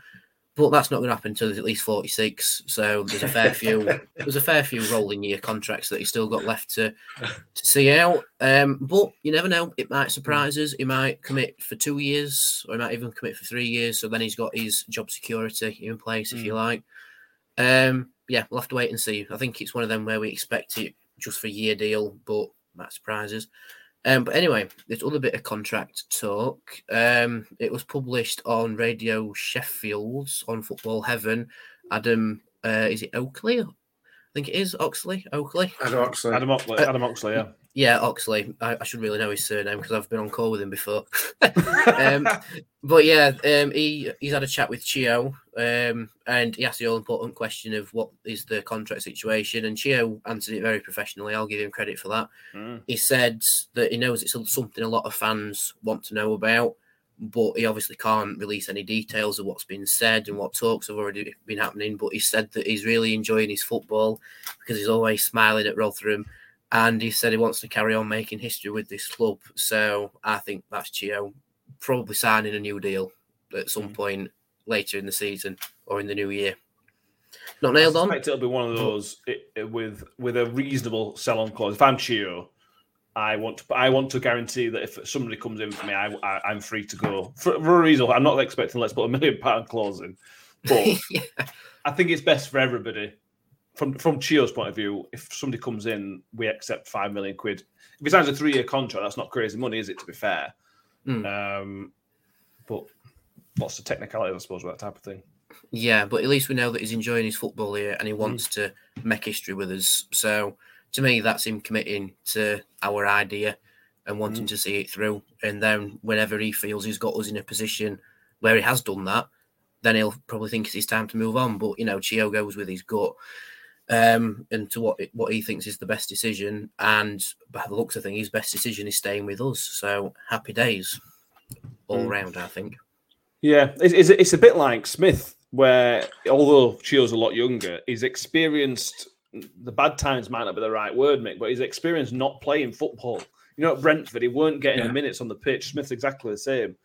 But that's not going to happen until he's at least 46. So there's a fair few there's a fair few rolling year contracts that he's still got left to to see out. Um, but you never know; it might surprise us. He might commit for two years, or he might even commit for three years. So then he's got his job security in place, if you like. Um, yeah, we'll have to wait and see. I think it's one of them where we expect it just for a year deal, but that surprises. Um, but anyway, this other bit of contract talk. Um, it was published on Radio Sheffield on Football Heaven. Adam, uh, is it Oakley? I think it is Oxley. Oakley. Adam Oxley. Adam Oxley, Adam Oxley, yeah. Yeah, Oxley. I, I should really know his surname because I've been on call with him before. um, but yeah, um, he he's had a chat with Chio, um, and he asked the all important question of what is the contract situation, and Chio answered it very professionally. I'll give him credit for that. Mm. He said that he knows it's something a lot of fans want to know about, but he obviously can't release any details of what's been said and what talks have already been happening. But he said that he's really enjoying his football because he's always smiling at Rotherham and he said he wants to carry on making history with this club. So I think that's Chio probably signing a new deal at some Mm. point later in the season or in the new year. Not nailed I on. it'll be one of those it, it- with with a reasonable sell-on clause. If I'm Chio, I want to I want to guarantee that if somebody comes in for me, I, I am free to go for, for a reason. I'm not expecting let's put a million pound clause in, but yeah. I think it's best for everybody. From from Chio's point of view, if somebody comes in, we accept five million quid. If he signs a three-year contract, that's not crazy money, is it? To be fair, Mm. um, but what's the technicality, I suppose, with that type of thing? Yeah, but at least we know that he's enjoying his football here Mm. and he wants to make history with us. So to me, that's him committing to our idea and wanting Mm. to see it through. And then whenever he feels he's got us in a position where he has done that, then he'll probably think it's his time to move on. But you know, Chio goes with his gut. Um, and to what what he thinks is the best decision, and by the looks of things, his best decision is staying with us. So happy days, all Mm. round. I think. Yeah, it's, it's, it's a bit like Smith, where although Chio's a lot younger, he's experienced the bad times might not be the right word, Mick, but his experience not playing football. You know, at Brentford, he weren't getting Yeah. the minutes on the pitch. Smith's exactly the same.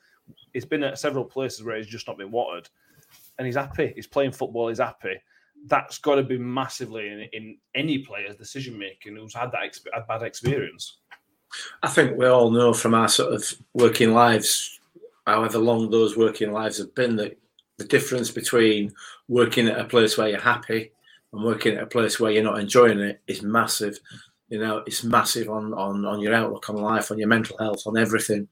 He's been at several places where he's just not been watered, and he's happy. He's playing football. He's happy. That's got to be massively in, in any player's decision making who's had that bad experience. I think we all know from our sort of working lives, however long those working lives have been, that the difference between working at a place where you're happy and working at a place where you're not enjoying it is massive. You know, it's massive on on on your outlook on life, on your mental health, on everything.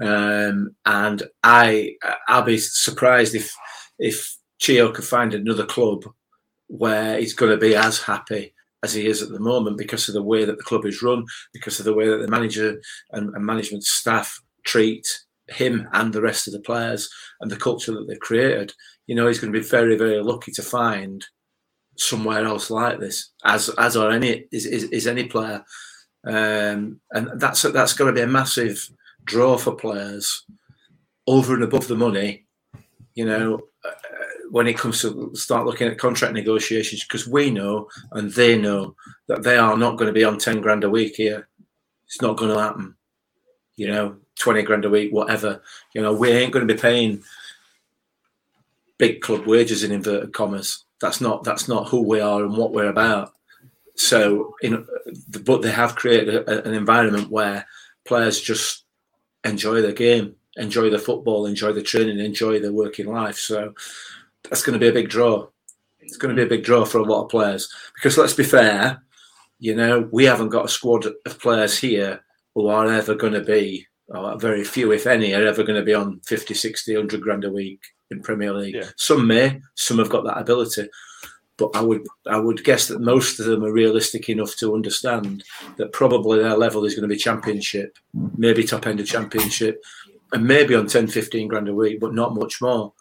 Um, and I I'll be surprised if if Chio could find another club where he's going to be as happy as he is at the moment because of the way that the club is run, because of the way that the manager and, and management staff treat him and the rest of the players and the culture that they've created. You know, he's going to be very, very lucky to find somewhere else like this, as as or any is, is, is any player, um, and that's that's going to be a massive draw for players over and above the money. You know, uh, when it comes to start looking at contract negotiations, because we know and they know that they are not going to be on ten grand a week here. It's not going to happen. You know, twenty grand a week, whatever. You know, we ain't going to be paying big club wages in inverted commas. That's not that's not who we are and what we're about. So, you know, but they have created a, an environment where players just enjoy the game, enjoy the football, enjoy the training, enjoy their working life. So that's going to be a big draw. It's going to be a big draw for a lot of players because let's be fair, you know, we haven't got a squad of players here who are ever going to be, or very few, if any, are ever going to be on 50, 60, 100 grand a week in Premier League. Yeah. Some may, some have got that ability. But I would I would guess that most of them are realistic enough to understand that probably their level is going to be championship, maybe top end of championship, and maybe on 10, 15 grand a week, but not much more.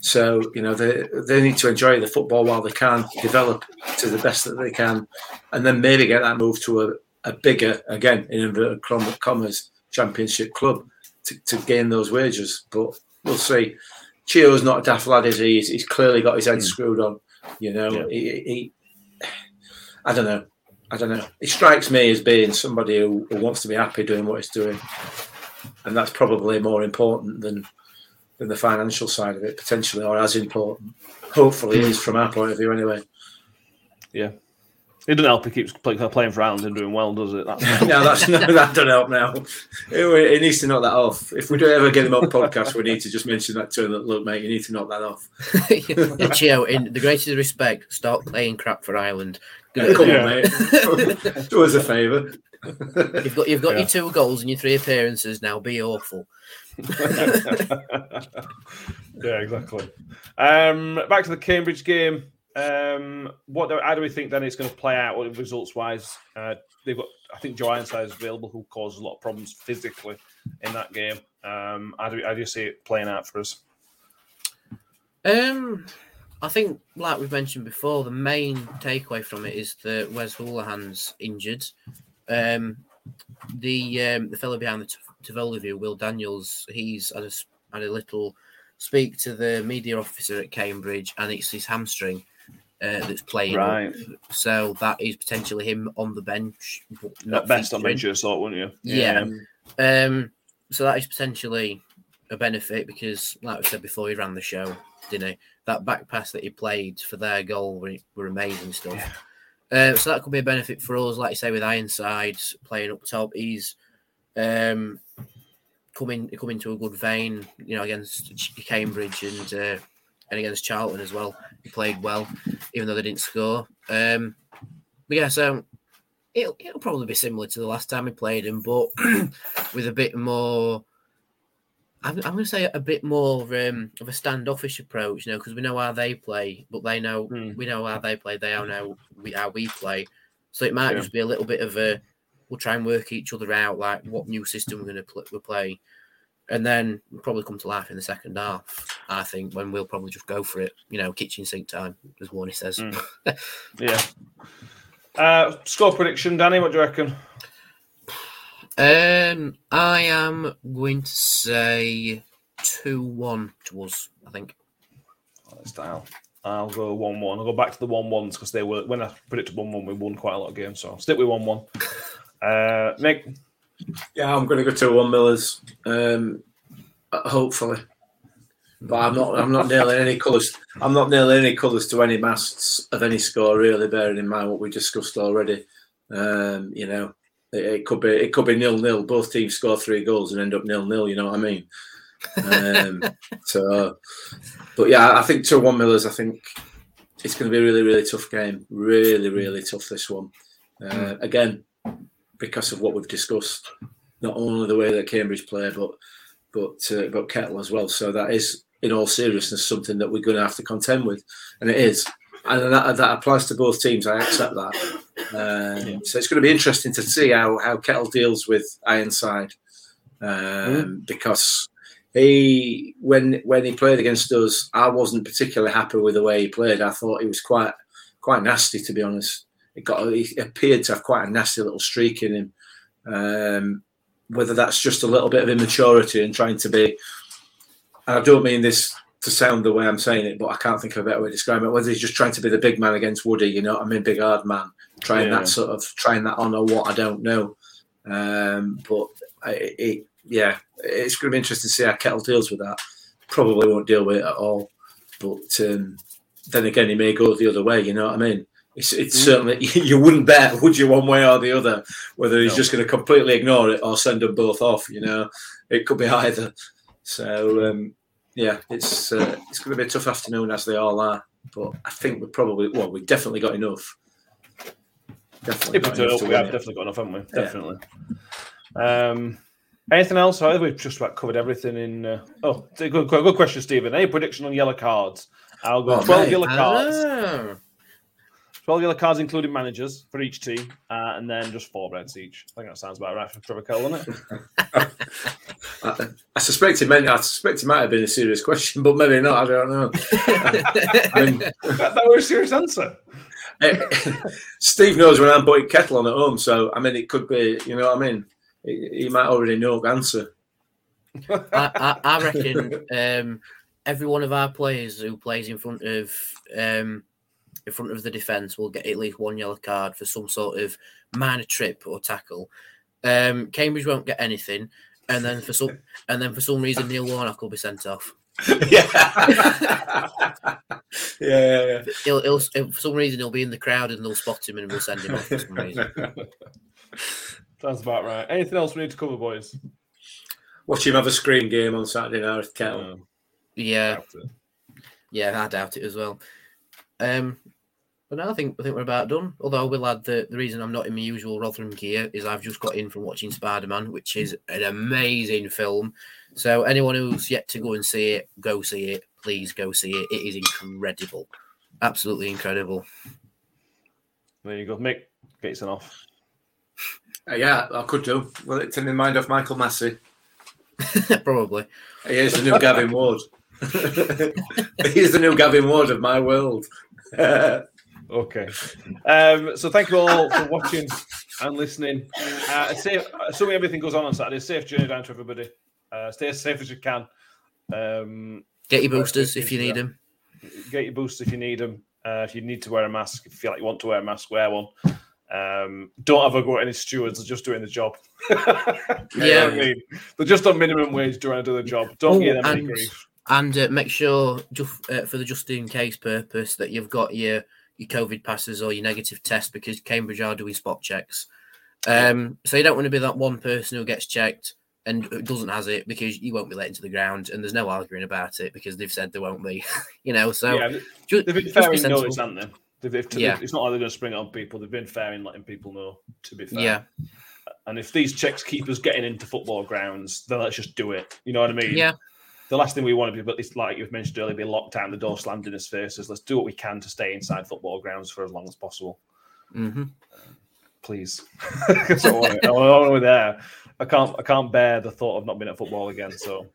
So, you know, they, they need to enjoy the football while they can, develop to the best that they can, and then maybe get that move to a, a bigger, again, in inverted com- commas, championship club to, to gain those wages. But we'll see. Chio's not a daft lad, is he? He's, he's clearly got his head hmm. screwed on. You know, Yeah. he, he, I don't know. I don't know. He strikes me as being somebody who, who wants to be happy doing what he's doing, and that's probably more important than than the financial side of it, potentially, or as important. Hopefully, it is from our point of view, anyway. Yeah. It doesn't help he keeps play, playing for Ireland and doing well, does it? That's no, that's no, that don't help now. It, it needs to knock that off. If we do ever get him on podcast, we need to just mention that to him. That look, mate, you need to knock that off. yeah, Chio, in the greatest respect, stop playing crap for Ireland. Come Yeah. on, mate. do us a favour. You've got you've got Yeah. your two goals and your three appearances now. Be awful. yeah, exactly. Um, back to the Cambridge game. Um, what do, how do we think then it's going to play out what results wise? Uh, they've got, I think Joe Ironside is available, who causes a lot of problems physically in that game. Um, how do, how do you see it playing out for us? Um, I think, like we've mentioned before, the main takeaway from it is that Wes Hoolahan's injured. Um, the um, the fellow behind the Tivoli view, Will Daniels, he's had a, had a little speak to the media officer at Cambridge, and it's his hamstring uh, that's playing. up. Right. So that is potentially him on the bench. not At best, on bench, thought, wouldn't you? Yeah. Um, so that is potentially a benefit because, like I said before, he ran the show, didn't he? That back pass that he played for their goal were, were amazing stuff. Uh, so that could be a benefit for us, like you say, with Ironside playing up top. He's um, coming coming to a good vein, you know, against Cambridge and uh, and against Charlton as well. He played well, even though they didn't score. Um, but yeah, so it'll, it'll probably be similar to the last time we played him, but with a bit more. I'm, I'm going to say a bit more um, of a standoffish approach, you know, because we know how they play, but they know Hmm. we know how they play. They all know we, how we play, so it might Yeah. just be a little bit of a. We'll try and work each other out, like what new system we're going to pl- we'll play, and then we'll probably come to life in the second half. I think when we'll probably just go for it, you know, kitchen sink time, as Warney says. Hmm. Yeah. Uh, score prediction, Danny. What do you reckon? Um, I am going to say two one to us. I think. Oh, style. I'll go one-one. I'll go back to the one-ones because they were when I predicted one-one, we won quite a lot of games. So I'll stick with one-one. Uh, Mick, Yeah, I'm going to go to one Millers. Um, hopefully, but I'm not. I'm not nailing any colours. I'm not nailing any colours to any masks of any score. Really, bearing in mind what we discussed already. Um, you know, it, could be it could be nil nil. Both teams score three goals and end up nil nil. You know what I mean? Um, so, but yeah, I think two one Millers. I think it's going to be a really really tough game. Really really tough this one. Uh, again, because of what we've discussed, not only the way that Cambridge play, but but uh, but Kettle as well. So that is, in all seriousness, something that we're going to have to contend with, and it is, and that, that applies to both teams. I accept that. Um, So it's going to be interesting to see how how Kettle deals with Ironside, um, because he when when he played against us, I wasn't particularly happy with the way he played. I thought he was quite quite nasty, to be honest. It got he appeared to have quite a nasty little streak in him. Um, whether that's just a little bit of immaturity and trying to be, and I don't mean this to sound the way I'm saying it, but I can't think of a better way to describe it. Whether he's just trying to be the big man against Woody, you know I mean, big hard man, trying Yeah. that sort of trying that on or what I don't know. Um, but I, it, yeah, it's going to be interesting to see how Kettle deals with that. Probably won't deal with it at all, but um, then again, he may go the other way. You know what I mean? It's, it's certainly you wouldn't bet, would you, one way or the other, whether he's No. just going to completely ignore it or send them both off. You know, it could be either. So um, yeah, it's uh, it's going to be a tough afternoon as they all are. But I think we probably well, we definitely got enough. Definitely if we got enough we have it. definitely got enough, haven't we? Definitely. Um, anything else? However, we've just about covered everything in. Uh, oh, good, good question, Stephen. Any prediction on yellow cards? I'll go Oh, 12 mate. yellow cards. Ah. 12 yellow cards, including managers for each team, uh, and then just four reds each. I think that sounds about right for Trevor Cole, doesn't it? I, I suspect it meant I suspect it might have been a serious question, but maybe not. I don't know. I mean, that, that was a serious answer. eh, Steve knows when I'm putting kettle on at home, so I mean, it could be. You know what I mean? He, he might already know the answer. I, I, I reckon um, every one of our players who plays in front of um, in front of the defence will get at least one yellow card for some sort of minor trip or tackle. Um, Cambridge won't get anything, and then for some and then for some reason Neil Warnock will be sent off. yeah. yeah, yeah, yeah. He'll, he'll, for some reason he'll be in the crowd and they'll spot him and we'll send him off for some reason. Sounds about right. Anything else we need to cover, boys? Watch him have a screen game on Saturday night at Kettle. No, Yeah, doubt it. Yeah, I doubt it as well. Um, but no, I think I think we're about done. Although I will add the the reason I'm not in my usual Rotherham gear is I've just got in from watching Spider Man, which is an amazing film. So anyone who's yet to go and see it, go see it. Please go see it. It is incredible, absolutely incredible. There you go. Mick, get yourself off. Uh, yeah, I could do. Will it take my mind off Michael Masi? Probably. He is the new Gavin Ward. he is the new Gavin Ward of my world. Okay. Um, so thank you all for watching and listening. Uh, safe, assuming everything goes on on Saturday, safe journey down to everybody. Uh, stay as safe as you can. Um, Get your boosters if you need them. get your boosters if you need them. Uh, if you need to wear a mask, if you feel like you want to wear a mask, wear one. Um, don't have a go at any stewards. They're just doing the job. Yeah. I mean, they're just on minimum wage trying to do the job. Don't Oh, give them any grief. And uh, make sure, just uh, for the just in case purpose, that you've got your your COVID passes or your negative test because Cambridge are doing spot checks. Um, so you don't want to be that one person who gets checked and doesn't has it because you won't be let into the ground and there's no arguing about it because they've said there won't be. you know, so yeah, they've been fair be in notice, haven't they? They've, they've, Yeah. It's not like they're going to spring it on people. They've been fair in letting people know. To be fair, Yeah, And if these checks keep us getting into football grounds, then let's just do it. You know what I mean? yeah, The last thing we want to be, but it's like you've mentioned earlier, be locked down, the door slammed in his faces. Let's do what we can to stay inside football grounds for as long as possible. hmm Please. I want. I want to be there. I can't. I can't bear the thought of not being at football again. So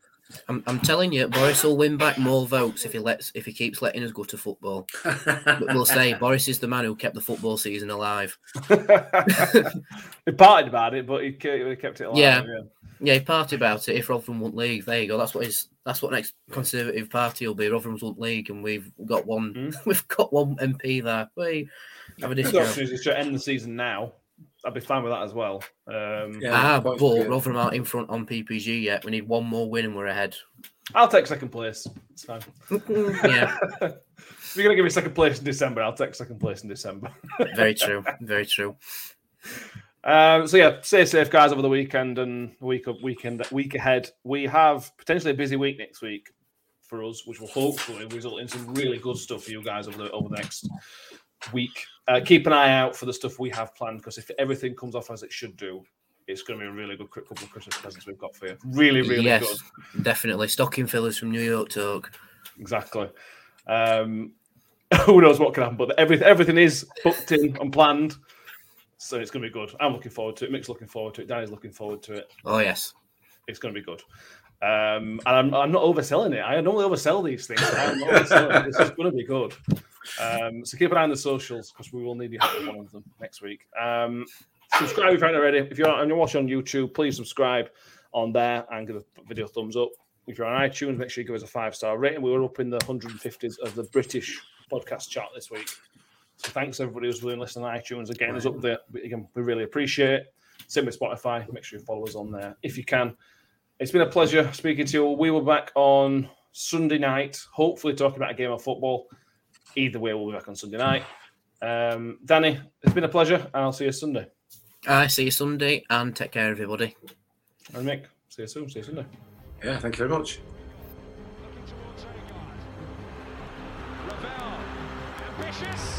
I'm, I'm telling you, Boris will win back more votes if he lets if he keeps letting us go to football. But we'll say Boris is the man who kept the football season alive. he partied about it, but he kept it alive. Yeah. Yeah, he party about it if Rotherham won't league. There you go. That's what his that's what next Conservative Party will be. Rotherham's won't league, and we've got one Hmm. we've got one MP there. We have a The discount. option is to end the season now. I'd be fine with that as well. Um, Yeah. Ah, but rather than out in front on PPG yet. We need one more win and we're ahead. I'll take second place. It's fine. yeah, if you're gonna give me second place in December, I'll take second place in December. very true. Very true. Um, so yeah, stay safe, guys, over the weekend and week of weekend week ahead. We have potentially a busy week next week for us, which will hopefully result in some really good stuff for you guys over the over the next week. Uh, keep an eye out for the stuff we have planned because if everything comes off as it should do, it's going to be a really good couple of Christmas presents we've got for you. Really, really yes, good. definitely. Stocking fillers from New York Talk. Exactly. Um, who knows what can happen, but everything everything is booked in and planned. So it's going to be good. I'm looking forward to it. Mick's looking forward to it. Danny's looking forward to it. Oh yes. It's going to be good. Um, and I'm, I'm not overselling it. I normally oversell these things. I'm not overselling it. This is going to be good. Um, so keep an eye on the socials because we will need you help one of them next week. Um, subscribe if you haven't already. If you're and you're watching on YouTube, please subscribe on there and give the video a thumbs up. If you're on iTunes, make sure you give us a five star rating. We were up in the 150s of the British podcast chart this week. So thanks everybody who's been listening on iTunes and getting up there. Again, we really appreciate. Same with Spotify. Make sure you follow us on there if you can. It's been a pleasure speaking to you. We were back on Sunday night, hopefully talking about a game of football. Either way, we'll be back on Sunday night. Um, Danny, it's been a pleasure, and I'll see you Sunday. I see you Sunday and take care, everybody. And Mick, see you soon. See you Sunday. Yeah, thank you very much. Looking towards Odegaard. Ravel, ambitious.